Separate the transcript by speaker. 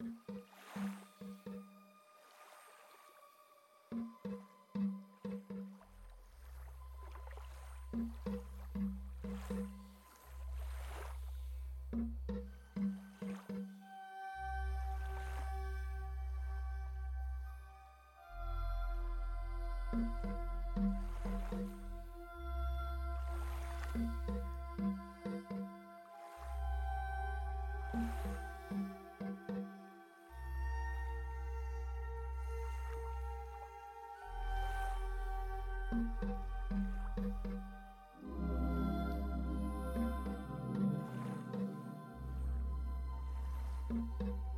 Speaker 1: Thank you. Thank